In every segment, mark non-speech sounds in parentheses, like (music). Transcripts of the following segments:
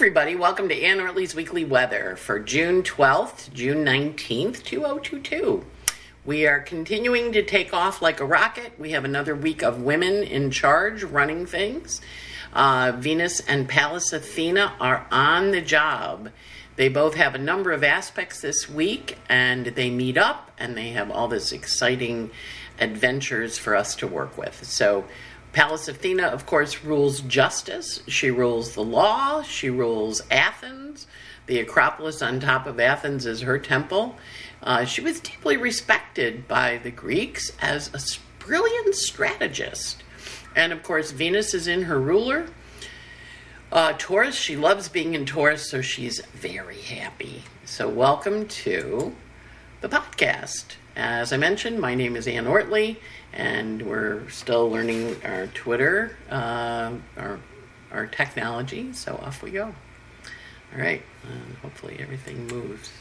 everybody. Welcome to Anne Ortelee's Weekly Weather for June 12th, June 19th, 2022. We are continuing to take off like a rocket. We have another week of women in charge running things. Uh, Venus and Pallas Athena are on the job. They both have a number of aspects this week, and they meet up and they have all this exciting adventures for us to work with. So, Pallas Athena, of course, rules justice. She rules the law. She rules Athens. The Acropolis on top of Athens is her temple. Uh, she was deeply respected by the Greeks as a brilliant strategist. And of course, Venus is in her ruler. Uh, Taurus, she loves being in Taurus, so she's very happy. So, welcome to the podcast. As I mentioned, my name is Anne Ortelee and we're still learning our Twitter, uh, our our technology. So off we go. All right, and hopefully everything moves.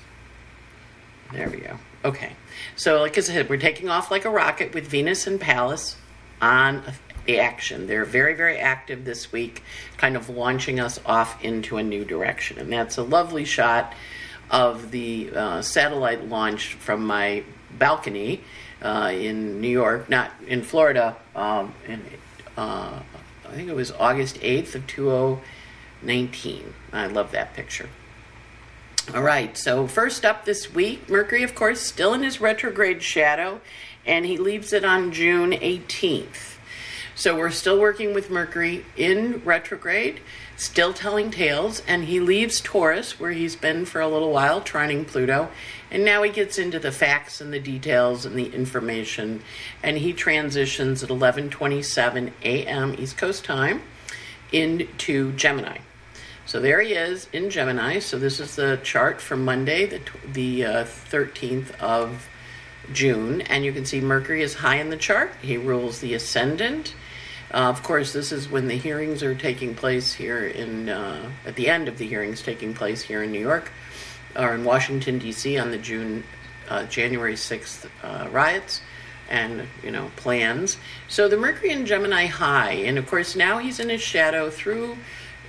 There we go. Okay, so like I said, we're taking off like a rocket with Venus and Pallas on the action. They're very, very active this week, kind of launching us off into a new direction. And that's a lovely shot of the uh, satellite launch from my balcony uh, in New York, not in Florida. Um, in, uh, I think it was August 8th of 2019. I love that picture. All right, so first up this week, Mercury, of course, still in his retrograde shadow, and he leaves it on June 18th. So we're still working with Mercury in retrograde, still telling tales, and he leaves Taurus, where he's been for a little while, trining Pluto, and now he gets into the facts and the details and the information, and he transitions at 11:27 a.m. East Coast time into Gemini. So there he is in Gemini. So this is the chart for Monday, the the uh, 13th of June, and you can see Mercury is high in the chart. He rules the ascendant. Uh, of course, this is when the hearings are taking place here in uh, at the end of the hearings taking place here in New York or in Washington D.C. on the June uh, January sixth uh, riots and you know plans. So the Mercury in Gemini high, and of course now he's in his shadow through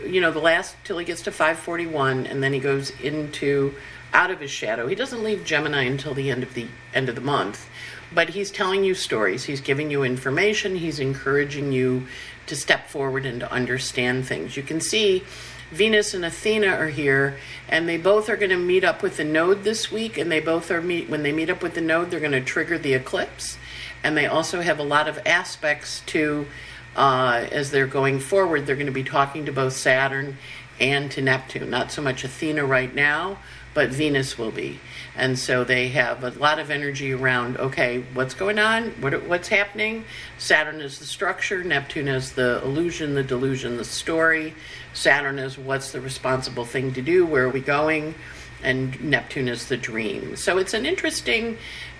you know the last till he gets to 541, and then he goes into out of his shadow. He doesn't leave Gemini until the end of the end of the month, but he's telling you stories. He's giving you information. He's encouraging you to step forward and to understand things. You can see Venus and Athena are here, and they both are going to meet up with the node this week. And they both are meet when they meet up with the node, they're going to trigger the eclipse, and they also have a lot of aspects to uh, as they're going forward. They're going to be talking to both Saturn and to Neptune. Not so much Athena right now, but Venus will be. And so they have a lot of energy around okay, what's going on? What, what's happening? Saturn is the structure, Neptune is the illusion, the delusion, the story. Saturn is what's the responsible thing to do? Where are we going? And Neptune is the dream. So it's an interesting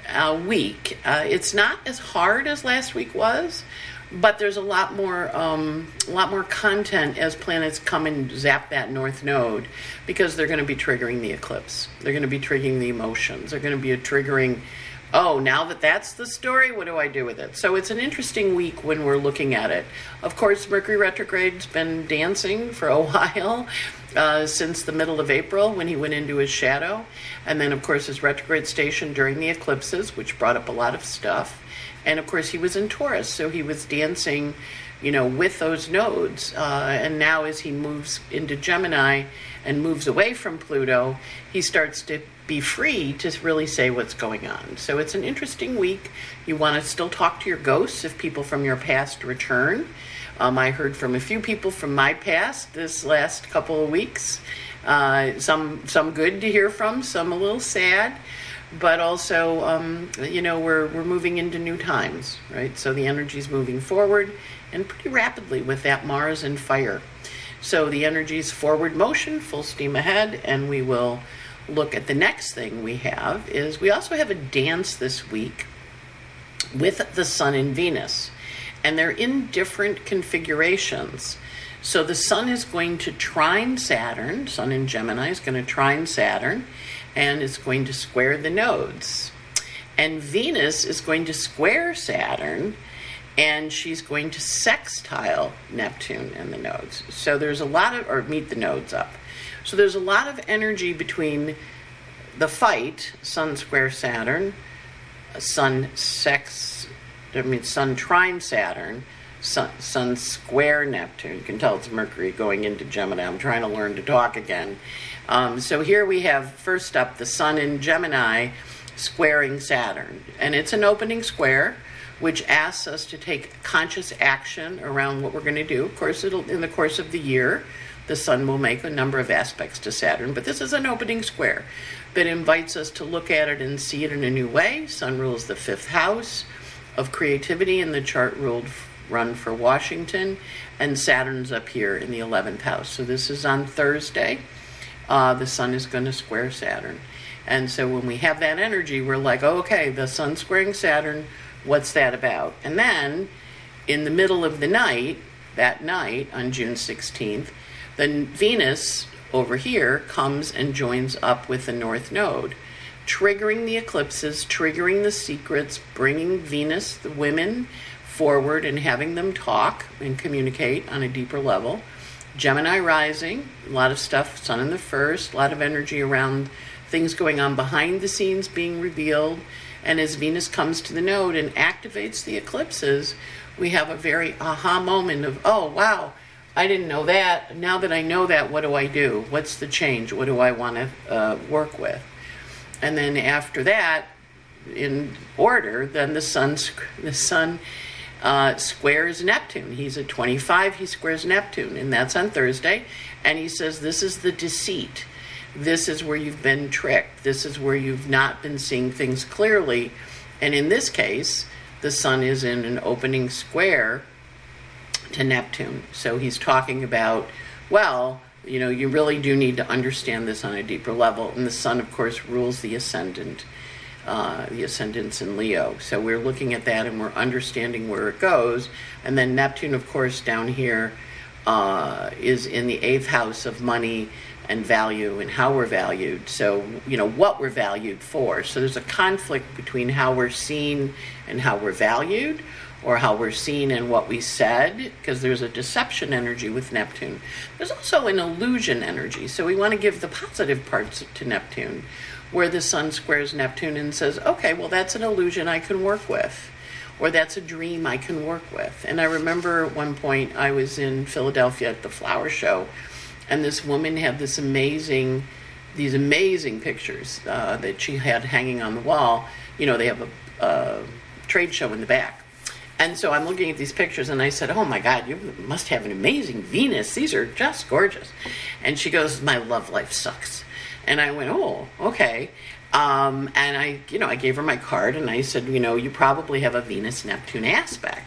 uh, week. Uh, it's not as hard as last week was, but there's a lot more um, a lot more content as planets come and zap that north node because they're going to be triggering the eclipse. They're going to be triggering the emotions. They're going to be triggering oh now that that's the story what do i do with it? So it's an interesting week when we're looking at it. Of course mercury retrograde's been dancing for a (laughs) while uh, since the middle of april when he went into his shadow. And then of course his retrograde station during the eclipses which brought up a lot of stuff and of course he was in Taurus, so he was dancing, you know, with those nodes. Uh, and now as he moves into Gemini and moves away from Pluto, he starts to be free to really say what's going on. So it's an interesting week. You want to still talk to your ghosts if people from your past return. Um, I heard from a few people from my past this last couple of weeks. Uh, some some good to hear from, some a little sad but also, um, you know, we're, we're moving into new times, right? So the energy is moving forward and pretty rapidly with that Mars and fire. So the energy is forward motion, full steam ahead, and we will look at the next thing we have is we also have a dance this week with the Sun and Venus, and they're in different configurations. So the Sun is going to trine Saturn, Sun in Gemini is going to trine Saturn and it's going to square the nodes. And Venus is going to square Saturn and she's going to sextile Neptune and the nodes. So there's a lot of, or meet the nodes up. So there's a lot of energy between the fight, Sun square Saturn, Sun sex, I mean, Sun trine Saturn, Sun, Sun square Neptune. You can tell it's Mercury going into Gemini. I'm trying to learn to talk again. Um, so here we have first up the Sun in Gemini squaring Saturn, and it's an opening square which asks us to take conscious action around what we're going to do. Of course, it'll in the course of the year, the Sun will make a number of aspects to Saturn, but this is an opening square that invites us to look at it and see it in a new way. Sun rules the fifth house of creativity, and the chart ruled run for Washington, and Saturn's up here in the 11th house. So this is on Thursday. Uh, the Sun is going to square Saturn. And so when we have that energy, we're like, okay, the Sun squaring Saturn, what's that about? And then in the middle of the night, that night on June 16th, then Venus over here comes and joins up with the North Node, triggering the eclipses, triggering the secrets, bringing Venus, the women, forward and having them talk and communicate on a deeper level. Gemini rising, a lot of stuff, Sun in the first, a lot of energy around things going on behind the scenes being revealed. And as Venus comes to the node and activates the eclipses, we have a very aha moment of, oh, wow, I didn't know that. Now that I know that, what do I do? What's the change? What do I want to uh, work with? And then after that, in order, then the sun, the sun uh, squares Neptune. He's at 25, he squares Neptune, and that's on Thursday. And he says, This is the deceit. This is where you've been tricked. This is where you've not been seeing things clearly. And in this case, the sun is in an opening square to Neptune. So he's talking about, well, you know, you really do need to understand this on a deeper level. And the sun, of course, rules the ascendant uh, the ascendants in Leo. So we're looking at that and we're understanding where it goes. And then Neptune, of course, down here uh, is in the eighth house of money and value and how we're valued. So, you know, what we're valued for. So there's a conflict between how we're seen and how we're valued, or how we're seen and what we said, because there's a deception energy with Neptune. There's also an illusion energy. So we want to give the positive parts to Neptune where the sun squares Neptune and says, okay, well, that's an illusion I can work with, or that's a dream I can work with. And I remember at one point I was in Philadelphia at the flower show, and this woman had this amazing, these amazing pictures uh, that she had hanging on the wall. You know, they have a, a trade show in the back. And so I'm looking at these pictures and I said, Oh my God, you must have an amazing Venus. These are just gorgeous. And she goes, My love life sucks. And I went, oh, okay. Um, and I, you know, I gave her my card and I said, you know, you probably have a Venus Neptune aspect.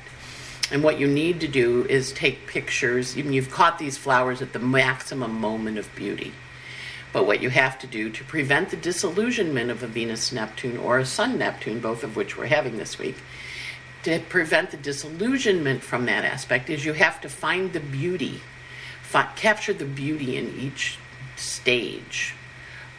And what you need to do is take pictures. You've caught these flowers at the maximum moment of beauty. But what you have to do to prevent the disillusionment of a Venus Neptune or a Sun Neptune, both of which we're having this week, to prevent the disillusionment from that aspect is you have to find the beauty, fi- capture the beauty in each stage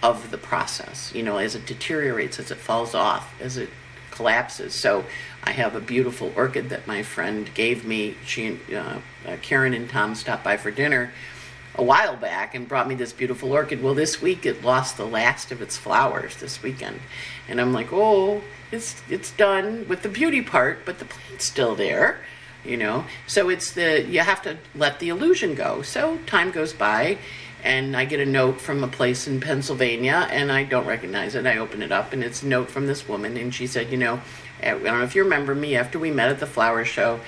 of the process, you know, as it deteriorates, as it falls off, as it collapses. So I have a beautiful orchid that my friend gave me. She, uh, uh, Karen and Tom stopped by for dinner a while back and brought me this beautiful orchid. Well, this week it lost the last of its flowers this weekend, and I'm like, oh, it's it's done with the beauty part, but the plant's still there, you know. So it's the you have to let the illusion go. So time goes by and I get a note from a place in Pennsylvania, and I don't recognize it. I open it up, and it's a note from this woman, and she said, You know, I don't know if you remember me, after we met at the flower show,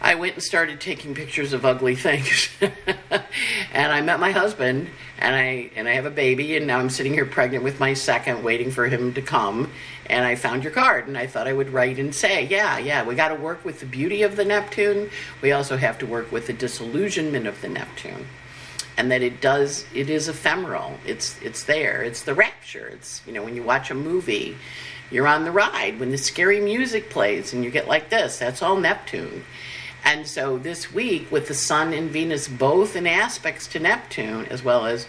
I went and started taking pictures of ugly things. (laughs) and I met my husband, and I and I have a baby, and now I'm sitting here pregnant with my second, waiting for him to come. And I found your card, and I thought I would write and say, yeah, yeah, we got to work with the beauty of the Neptune. We also have to work with the disillusionment of the Neptune and that it does it is ephemeral it's it's there it's the rapture it's you know when you watch a movie you're on the ride when the scary music plays and you get like this that's all neptune and so this week with the sun and venus both in aspects to neptune as well as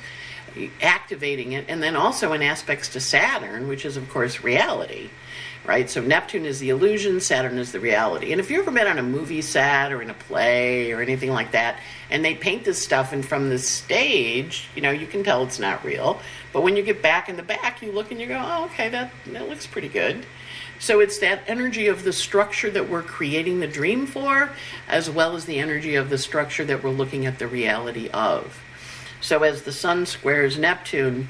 activating it and then also in aspects to saturn which is of course reality right? So Neptune is the illusion, Saturn is the reality. And if you've ever been on a movie set or in a play or anything like that, and they paint this stuff, and from the stage, you know, you can tell it's not real. But when you get back in the back, you look and you go, oh, okay, that, that looks pretty good. So it's that energy of the structure that we're creating the dream for, as well as the energy of the structure that we're looking at the reality of. So as the sun squares Neptune,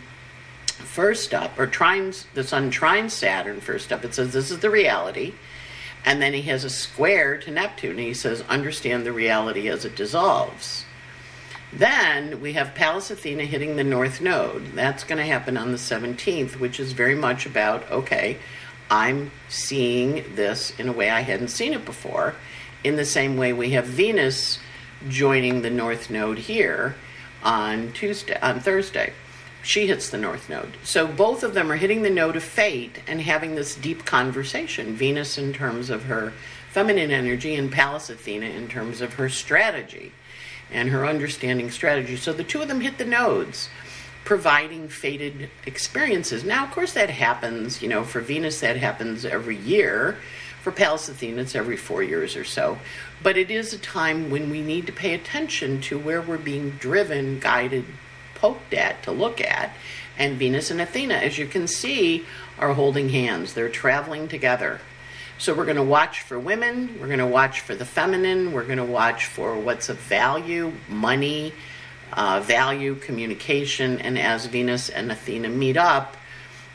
first up, or trines the sun trines Saturn first up, it says this is the reality. And then he has a square to Neptune, and he says, understand the reality as it dissolves. Then we have Pallas Athena hitting the North Node. That's going to happen on the 17th, which is very much about okay, I'm seeing this in a way I hadn't seen it before. In the same way, we have Venus joining the North Node here on Tuesday, on Thursday. She hits the North Node. So both of them are hitting the node of fate and having this deep conversation. Venus in terms of her feminine energy, and Pallas Athena in terms of her strategy and her understanding strategy. So the two of them hit the nodes providing fated experiences. Now, of course, that happens, you know, for Venus, that happens every year. For Pallas Athena, it's every four years or so. But it is a time when we need to pay attention to where we're being driven, guided, poked at, to look at. And Venus and Athena, as you can see, are holding hands. They're traveling together. So we're going to watch for women, we're going to watch for the feminine, we're going to watch for what's of value, money, uh, value, communication, and as Venus and Athena meet up,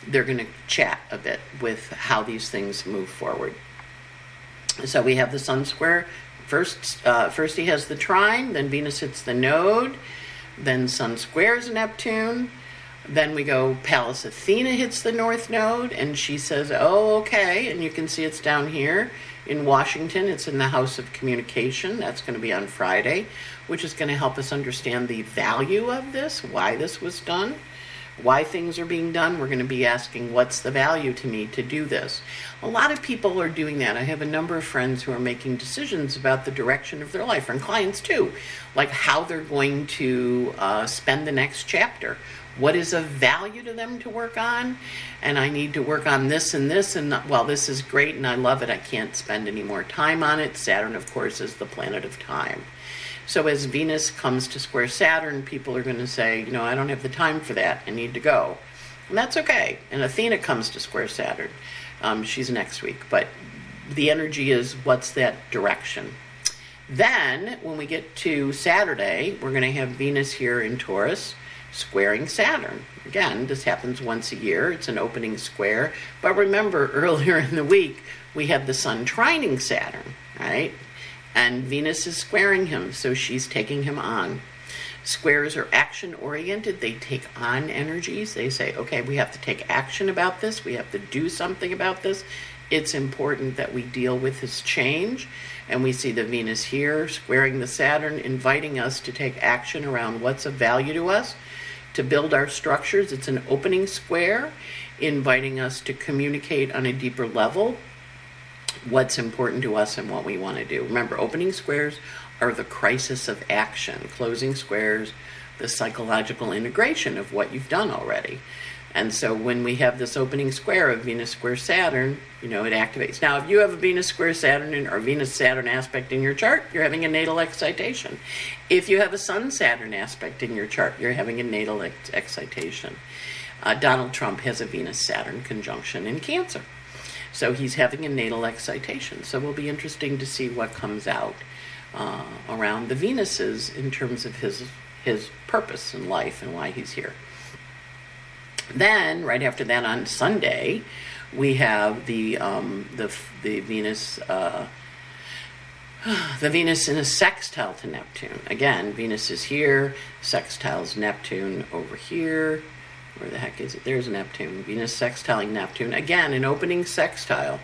they're going to chat a bit with how these things move forward. So we have the Sun square. First, uh, first he has the trine, then Venus hits the node, then Sun squares Neptune. Then we go Pallas Athena hits the North Node, and she says, "Oh, okay." And you can see it's down here in Washington. It's in the House of Communication. That's going to be on Friday which is going to help us understand the value of this, why this was done, why things are being done. We're going to be asking, what's the value to me to do this? A lot of people are doing that. I have a number of friends who are making decisions about the direction of their life, and clients too, like how they're going to uh, spend the next chapter. What is of value to them to work on? And I need to work on this and this, and while this is great and I love it, I can't spend any more time on it. Saturn, of course, is the planet of time. So as Venus comes to square Saturn, people are going to say, you know, I don't have the time for that. I need to go. And that's okay. And Athena comes to square Saturn. Um, she's next week. But the energy is what's that direction? Then, when we get to Saturday, we're going to have Venus here in Taurus squaring Saturn. Again, this happens once a year. It's an opening square. But remember, (laughs) earlier in the week, we had the Sun trining Saturn, right? and Venus is squaring him, so she's taking him on. Squares are action oriented, they take on energies. They say, okay, we have to take action about this, we have to do something about this. It's important that we deal with this change. And we see the Venus here squaring the Saturn, inviting us to take action around what's of value to us, to build our structures. It's an opening square, inviting us to communicate on a deeper level what's important to us and what we want to do. Remember, opening squares are the crisis of action, closing squares, the psychological integration of what you've done already. And so when we have this opening square of Venus square Saturn, you know, it activates. Now, if you have a Venus square Saturn or Venus Saturn aspect in your chart, you're having a natal excitation. If you have a Sun Saturn aspect in your chart, you're having a natal ex- excitation. Uh, Donald Trump has a Venus Saturn conjunction in Cancer. So he's having a natal excitation. So it will be interesting to see what comes out uh, around the Venuses in terms of his his purpose in life and why he's here. Then, right after that, on Sunday, we have the um, the the Venus. Uh, (sighs) the Venus in a sextile to Neptune. Again, Venus is here, sextiles Neptune over here, where the heck is it? There's Neptune. Venus sextiling Neptune. Again, an opening sextile.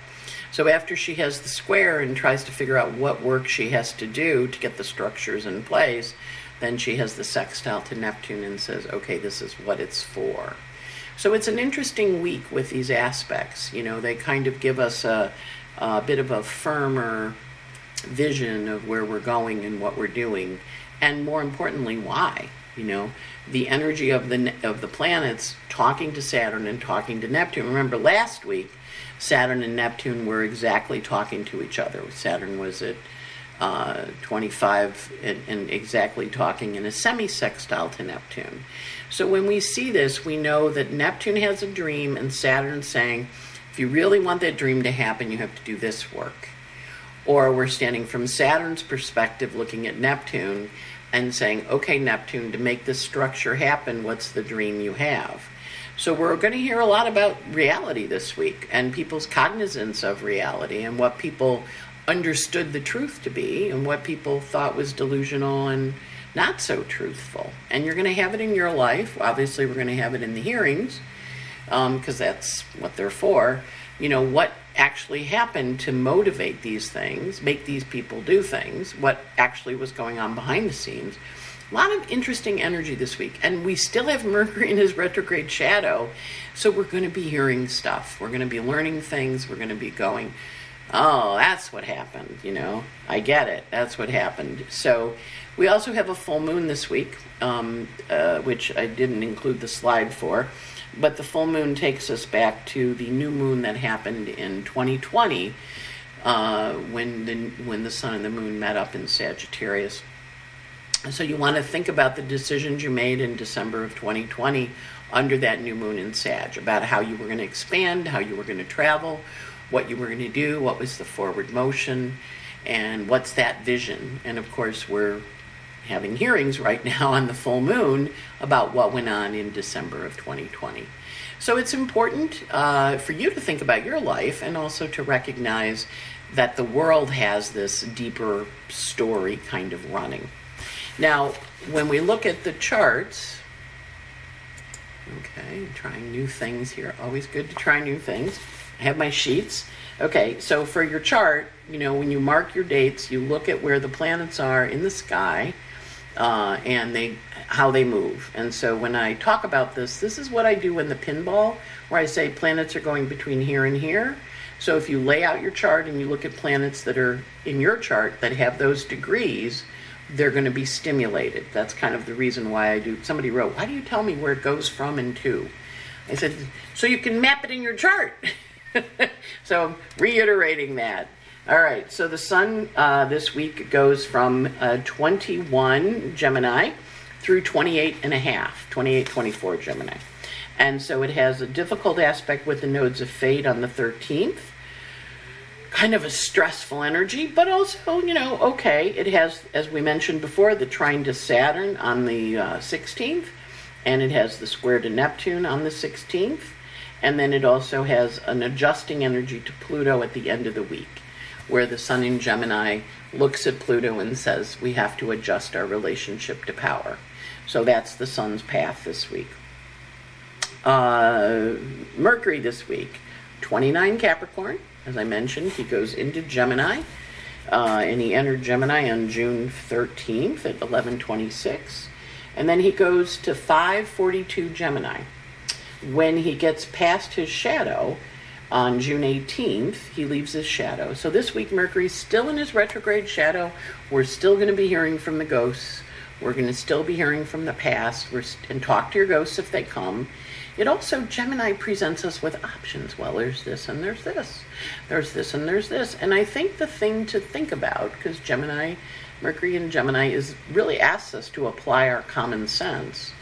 So after she has the square and tries to figure out what work she has to do to get the structures in place, then she has the sextile to Neptune and says, okay, this is what it's for. So it's an interesting week with these aspects. You know, they kind of give us a, a bit of a firmer vision of where we're going and what we're doing, and more importantly, why You know, the energy of the of the planets talking to Saturn and talking to Neptune. Remember last week, Saturn and Neptune were exactly talking to each other. Saturn was at uh, 25 and, and exactly talking in a semi-sextile to Neptune. So when we see this, we know that Neptune has a dream and Saturn saying, if you really want that dream to happen, you have to do this work. Or we're standing from Saturn's perspective looking at Neptune and saying, okay, Neptune, to make this structure happen, what's the dream you have? So we're going to hear a lot about reality this week and people's cognizance of reality and what people understood the truth to be and what people thought was delusional and not so truthful. And you're going to have it in your life. Obviously, we're going to have it in the hearings because um, that's what they're for. You know, what actually happened to motivate these things, make these people do things, what actually was going on behind the scenes. A lot of interesting energy this week. And we still have Mercury in his retrograde shadow. So we're going to be hearing stuff. We're going to be learning things. We're going to be going, oh, that's what happened. You know, I get it. That's what happened. So we also have a full moon this week, um, uh, which I didn't include the slide for, but the full moon takes us back to the new moon that happened in 2020 uh, when the when the sun and the moon met up in Sagittarius. So you want to think about the decisions you made in December of 2020 under that new moon in Sag about how you were going to expand, how you were going to travel, what you were going to do, what was the forward motion, and what's that vision. And of course, we're having hearings right now on the full moon about what went on in December of 2020. So it's important uh, for you to think about your life and also to recognize that the world has this deeper story kind of running. Now, when we look at the charts, okay, trying new things here, always good to try new things. I have my sheets. Okay, so for your chart, you know, when you mark your dates, you look at where the planets are in the sky uh, and they how they move. And so when I talk about this, this is what I do in the pinball, where I say planets are going between here and here. So if you lay out your chart and you look at planets that are in your chart that have those degrees, they're going to be stimulated. That's kind of the reason why I do. Somebody wrote, "Why do you tell me where it goes from and to?" I said, "So you can map it in your chart." (laughs) so reiterating that. All right, so the sun uh, this week goes from uh, 21 Gemini through 28 and a half, 28, 24 Gemini. And so it has a difficult aspect with the nodes of fate on the 13th. Kind of a stressful energy, but also, you know, okay. It has, as we mentioned before, the trine to Saturn on the uh, 16th, and it has the square to Neptune on the 16th, and then it also has an adjusting energy to Pluto at the end of the week where the sun in Gemini looks at Pluto and says, we have to adjust our relationship to power. So that's the sun's path this week. Uh, Mercury this week, 29 Capricorn. As I mentioned, he goes into Gemini. Uh, and he entered Gemini on June 13th at 1126. And then he goes to 542 Gemini. When he gets past his shadow, on June 18th, he leaves his shadow. So this week, Mercury's still in his retrograde shadow. We're still going to be hearing from the ghosts. We're going to still be hearing from the past. We're st- and talk to your ghosts if they come. It also, Gemini presents us with options. Well, there's this and there's this. There's this and there's this. And I think the thing to think about, because Gemini, Mercury and Gemini is really asks us to apply our common sense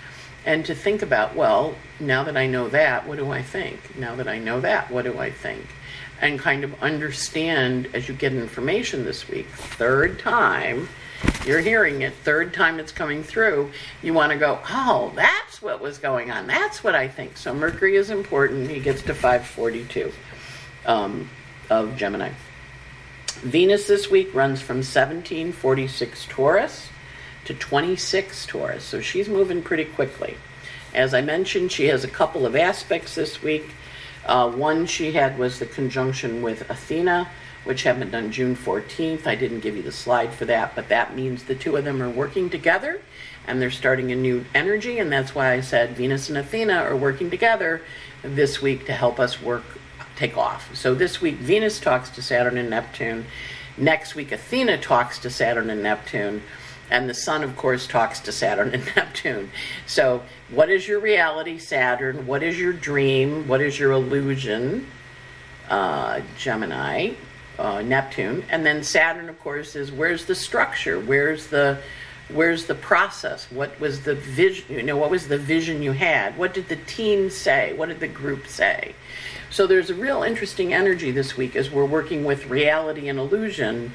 and to think about, well, now that I know that, what do I think? Now that I know that, what do I think? And kind of understand as you get information this week, third time, you're hearing it, third time it's coming through, you want to go, oh, that's what was going on. That's what I think. So Mercury is important. He gets to 542 um, of Gemini. Venus this week runs from 1746 Taurus to 26 Taurus. So she's moving pretty quickly. As I mentioned, she has a couple of aspects this week. Uh, one she had was the conjunction with Athena, which happened on June 14th. I didn't give you the slide for that, but that means the two of them are working together and they're starting a new energy. And that's why I said Venus and Athena are working together this week to help us work, take off. So this week, Venus talks to Saturn and Neptune. Next week, Athena talks to Saturn and Neptune And the sun, of course, talks to Saturn and (laughs) Neptune. So, what is your reality, Saturn? What is your dream? What is your illusion, uh, Gemini, uh, Neptune? And then Saturn, of course, is where's the structure? Where's the where's the process? What was the vision? You know, what was the vision you had? What did the team say? What did the group say? So there's a real interesting energy this week as we're working with reality and illusion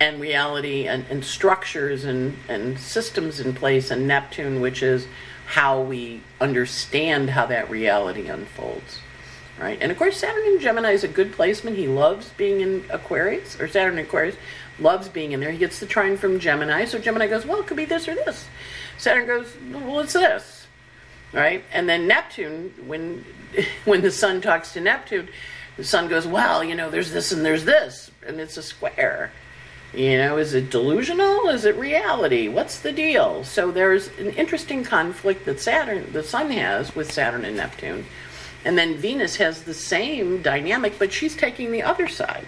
and reality and, and structures and, and systems in place and Neptune, which is how we understand how that reality unfolds. Right? And of course Saturn in Gemini is a good placement. He loves being in Aquarius, or Saturn in Aquarius, loves being in there. He gets the trine from Gemini, so Gemini goes, Well, it could be this or this. Saturn goes, Well, it's this. Right? And then Neptune, when (laughs) when the sun talks to Neptune, the sun goes, Well, you know, there's this and there's this, and it's a square. You know, is it delusional? Is it reality? What's the deal? So there's an interesting conflict that Saturn, the Sun has with Saturn and Neptune. And then Venus has the same dynamic, but she's taking the other side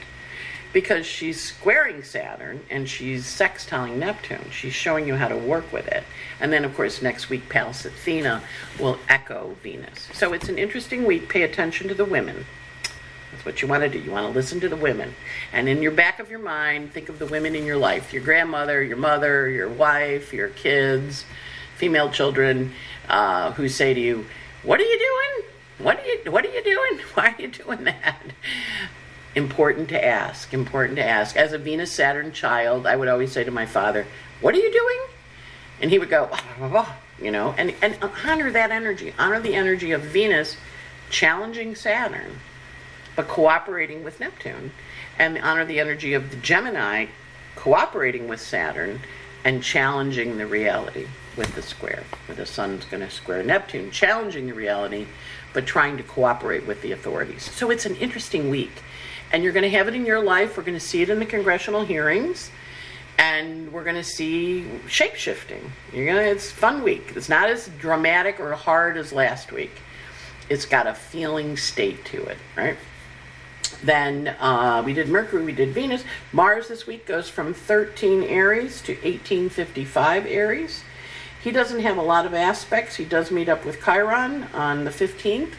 because she's squaring Saturn and she's sextiling Neptune. She's showing you how to work with it. And then, of course, next week, Pallas Athena will echo Venus. So it's an interesting week. Pay attention to the women. That's what you want to do. You want to listen to the women. And in your back of your mind, think of the women in your life your grandmother, your mother, your wife, your kids, female children uh, who say to you, What are you doing? What are you, what are you doing? (laughs) Why are you doing that? Important to ask. Important to ask. As a Venus Saturn child, I would always say to my father, What are you doing? And he would go, you know, and, and honor that energy. Honor the energy of Venus challenging Saturn but cooperating with Neptune, and honor the energy of the Gemini cooperating with Saturn and challenging the reality with the square, where the sun's going to square Neptune, challenging the reality, but trying to cooperate with the authorities. So it's an interesting week. And you're going to have it in your life. We're going to see it in the congressional hearings. And we're going to see shape shifting. You're gonna, it's fun week. It's not as dramatic or hard as last week. It's got a feeling state to it, right? Then uh, we did Mercury, we did Venus. Mars this week goes from 13 Aries to 1855 Aries. He doesn't have a lot of aspects. He does meet up with Chiron on the 15th.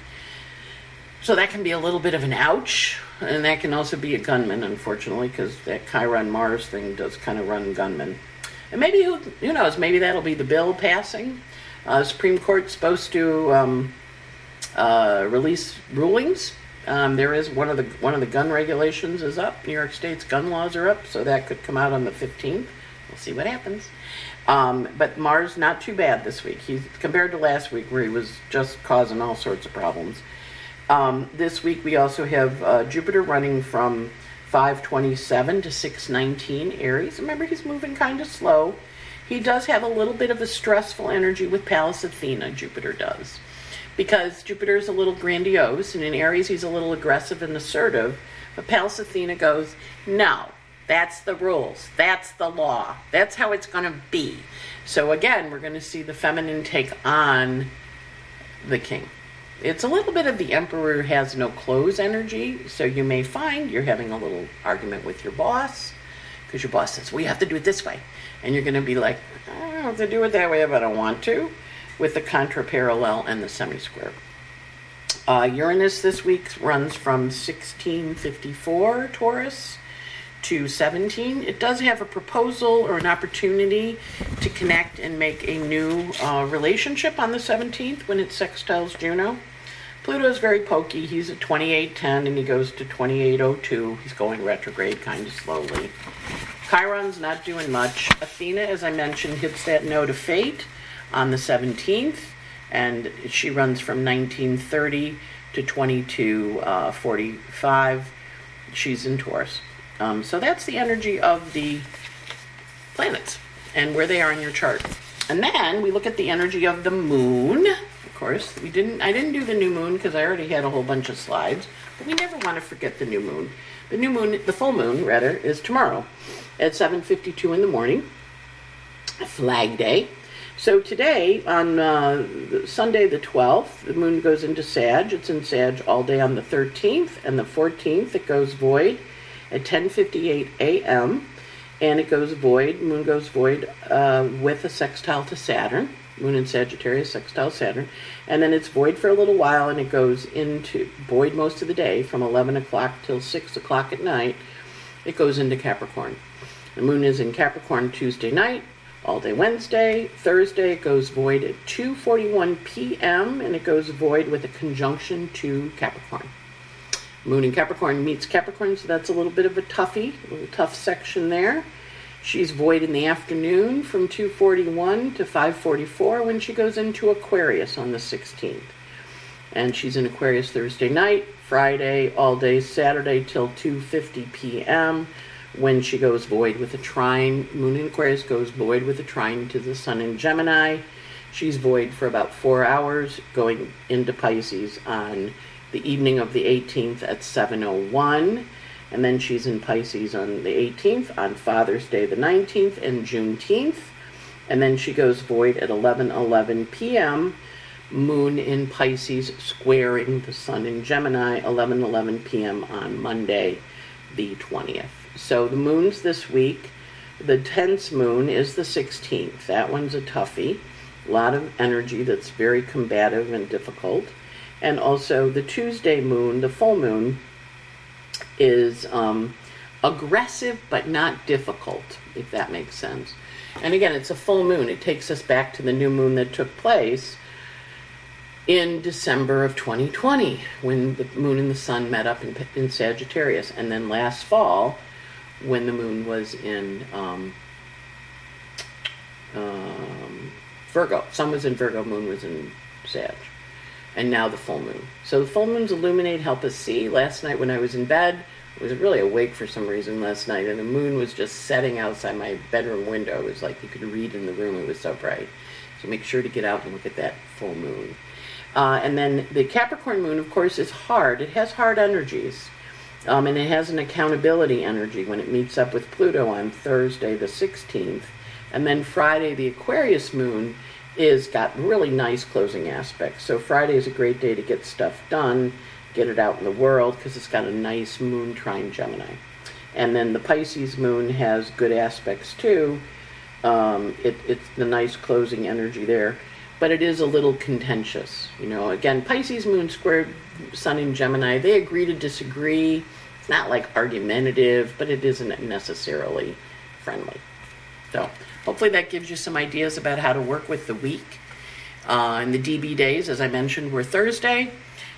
So that can be a little bit of an ouch. And that can also be a gunman, unfortunately, because that Chiron Mars thing does kind of run gunman. And maybe, who, who knows, maybe that'll be the bill passing. Uh, Supreme Court's supposed to um, uh, release rulings um, there is one of the one of the gun regulations is up. New York State's gun laws are up, so that could come out on the 15th. We'll see what happens. Um, but Mars not too bad this week. He's compared to last week where he was just causing all sorts of problems. Um, this week we also have uh, Jupiter running from 527 to 619 Aries. Remember, he's moving kind of slow. He does have a little bit of a stressful energy with Pallas Athena, Jupiter does because Jupiter is a little grandiose, and in Aries he's a little aggressive and assertive. But Pallas Athena goes, no, that's the rules, that's the law, that's how it's going to be. So again, we're going to see the feminine take on the king. It's a little bit of the emperor has no clothes energy, so you may find you're having a little argument with your boss because your boss says, We have to do it this way. And you're going to be like, I don't have to do it that way if I don't want to with the contraparallel and the semisquare. Uh, Uranus this week runs from 1654 Taurus to 17. It does have a proposal or an opportunity to connect and make a new uh, relationship on the 17th when it sextiles Juno. Pluto is very pokey. He's at 2810 and he goes to 2802. He's going retrograde kind of slowly. Chiron's not doing much. Athena, as I mentioned, hits that node of fate on the 17th, and she runs from 1930 to 2245. Uh, She's in Taurus. Um, so that's the energy of the planets and where they are in your chart. And then we look at the energy of the moon. Of course, we didn't. I didn't do the new moon because I already had a whole bunch of slides. But we never want to forget the new moon. The new moon, the full moon rather, is tomorrow at 7:52 in the morning. Flag Day. So today, on uh, Sunday the 12th, the moon goes into Sag. It's in Sag all day on the 13th, and the 14th it goes void at 10:58 a.m. and it goes void. Moon goes void uh, with a sextile to Saturn. Moon in Sagittarius, sextile Saturn, and then it's void for a little while, and it goes into void most of the day from 11 o'clock till 6 o'clock at night. It goes into Capricorn. The moon is in Capricorn Tuesday night, all day Wednesday. Thursday it goes void at 2:41 p.m. and it goes void with a conjunction to Capricorn. Moon in Capricorn meets Capricorn, so that's a little bit of a toughie, a little tough section there. She's void in the afternoon from 2:41 to 5:44 when she goes into Aquarius on the 16th. And she's in Aquarius Thursday night, Friday all day, Saturday till 2:50 p.m. when she goes void with a trine. Moon in Aquarius goes void with a trine to the Sun in Gemini. She's void for about 4 hours going into Pisces on the evening of the 18th at 7:01 and then she's in Pisces on the 18th, on Father's Day the 19th, and Juneteenth. And then she goes void at 11 11 p.m. Moon in Pisces squaring the Sun in Gemini, 11 11 p.m. on Monday the 20th. So the moons this week, the tense moon is the 16th. That one's a toughie. A lot of energy that's very combative and difficult. And also the Tuesday moon, the full moon, is um, aggressive but not difficult, if that makes sense. And again, it's a full moon. It takes us back to the new moon that took place in December of 2020 when the moon and the sun met up in, in Sagittarius. And then last fall when the moon was in um, um, Virgo. Sun was in Virgo, moon was in Sag. And now the full moon. So the full moons illuminate, help us see. Last night when I was in bed, I was really awake for some reason last night, and the moon was just setting outside my bedroom window. It was like you could read in the room, it was so bright. So make sure to get out and look at that full moon. Uh, and then the Capricorn moon, of course, is hard. It has hard energies. Um, and it has an accountability energy when it meets up with Pluto on Thursday, the 16th. And then Friday, the Aquarius moon is got really nice closing aspects. So Friday is a great day to get stuff done get it out in the world because it's got a nice moon trine Gemini. And then the Pisces moon has good aspects too. Um, it, it's the nice closing energy there, but it is a little contentious. You know, again, Pisces moon squared Sun in Gemini, they agree to disagree. It's not like argumentative, but it isn't necessarily friendly. So hopefully that gives you some ideas about how to work with the week. Uh, and the DB days, as I mentioned, were Thursday,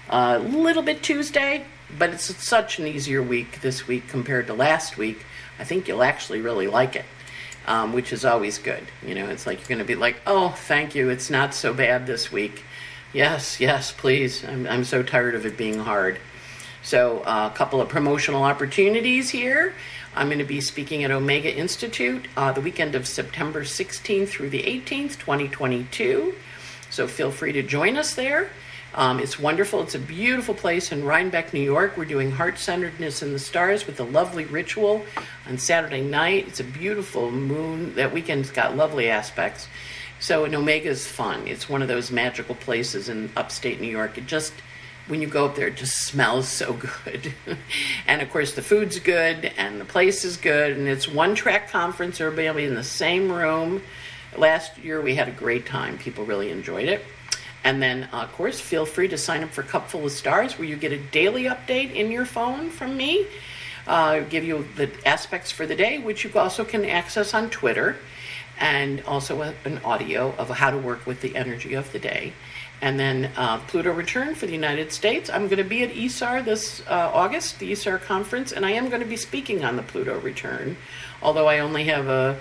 a little bit Tuesday, but it's such an easier week this week compared to last week. I think you'll actually really like it, um, which is always good. You know, it's like you're going to be like, oh, thank you, it's not so bad this week. Yes, yes, please. I'm, I'm so tired of it being hard. So, uh, a couple of promotional opportunities here. I'm going to be speaking at Omega Institute uh, the weekend of September 16th through the 18th, 2022. So, feel free to join us there. Um, it's wonderful. It's a beautiful place in Rhinebeck, New York. We're doing Heart Centeredness in the Stars with a lovely ritual on Saturday night. It's a beautiful moon. That weekend's got lovely aspects. So, and Omega is fun. It's one of those magical places in upstate New York. It just, when you go up there, it just smells so (laughs) good. and of course, the food's good and the place is good. And it's one track conference. Everybody will be in the same room. Last year, we had a great time. People really enjoyed it. And then, uh, of course, feel free to sign up for Cupful of Stars, where you get a daily update in your phone from me. Uh, give you the aspects for the day, which you also can access on Twitter, and also an audio of how to work with the energy of the day. And then uh, Pluto return for the United States. I'm going to be at ISAR this uh, August, the ISAR conference, and I am going to be speaking on the Pluto return, although I only have a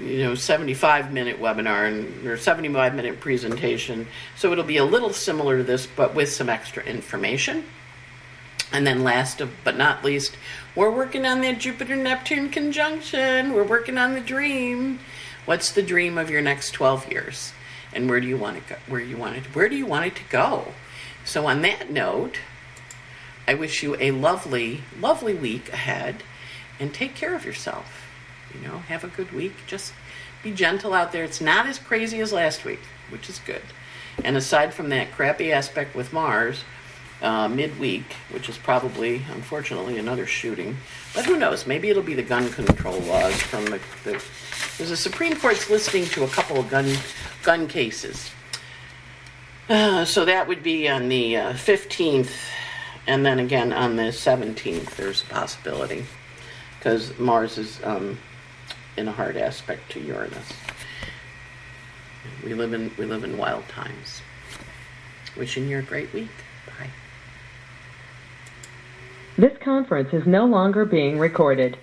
you know 75 minute webinar and or 75 minute presentation so it'll be a little similar to this but with some extra information and then last but not least we're working on that jupiter neptune conjunction we're working on the dream what's the dream of your next 12 years and where do you want to go where you want it where do you want it to go so on that note i wish you a lovely lovely week ahead and take care of yourself you know, have a good week. Just be gentle out there. It's not as crazy as last week, which is good. And aside from that crappy aspect with Mars, uh, midweek, which is probably, unfortunately, another shooting. But who knows? Maybe it'll be the gun control laws from the. the there's a Supreme Court's listening to a couple of gun gun cases. Uh, so that would be on the uh, 15th, and then again on the 17th. There's a possibility because Mars is um, in a hard aspect to Uranus. We live in we live in wild times. Wishing you a great week. This conference is no longer being recorded.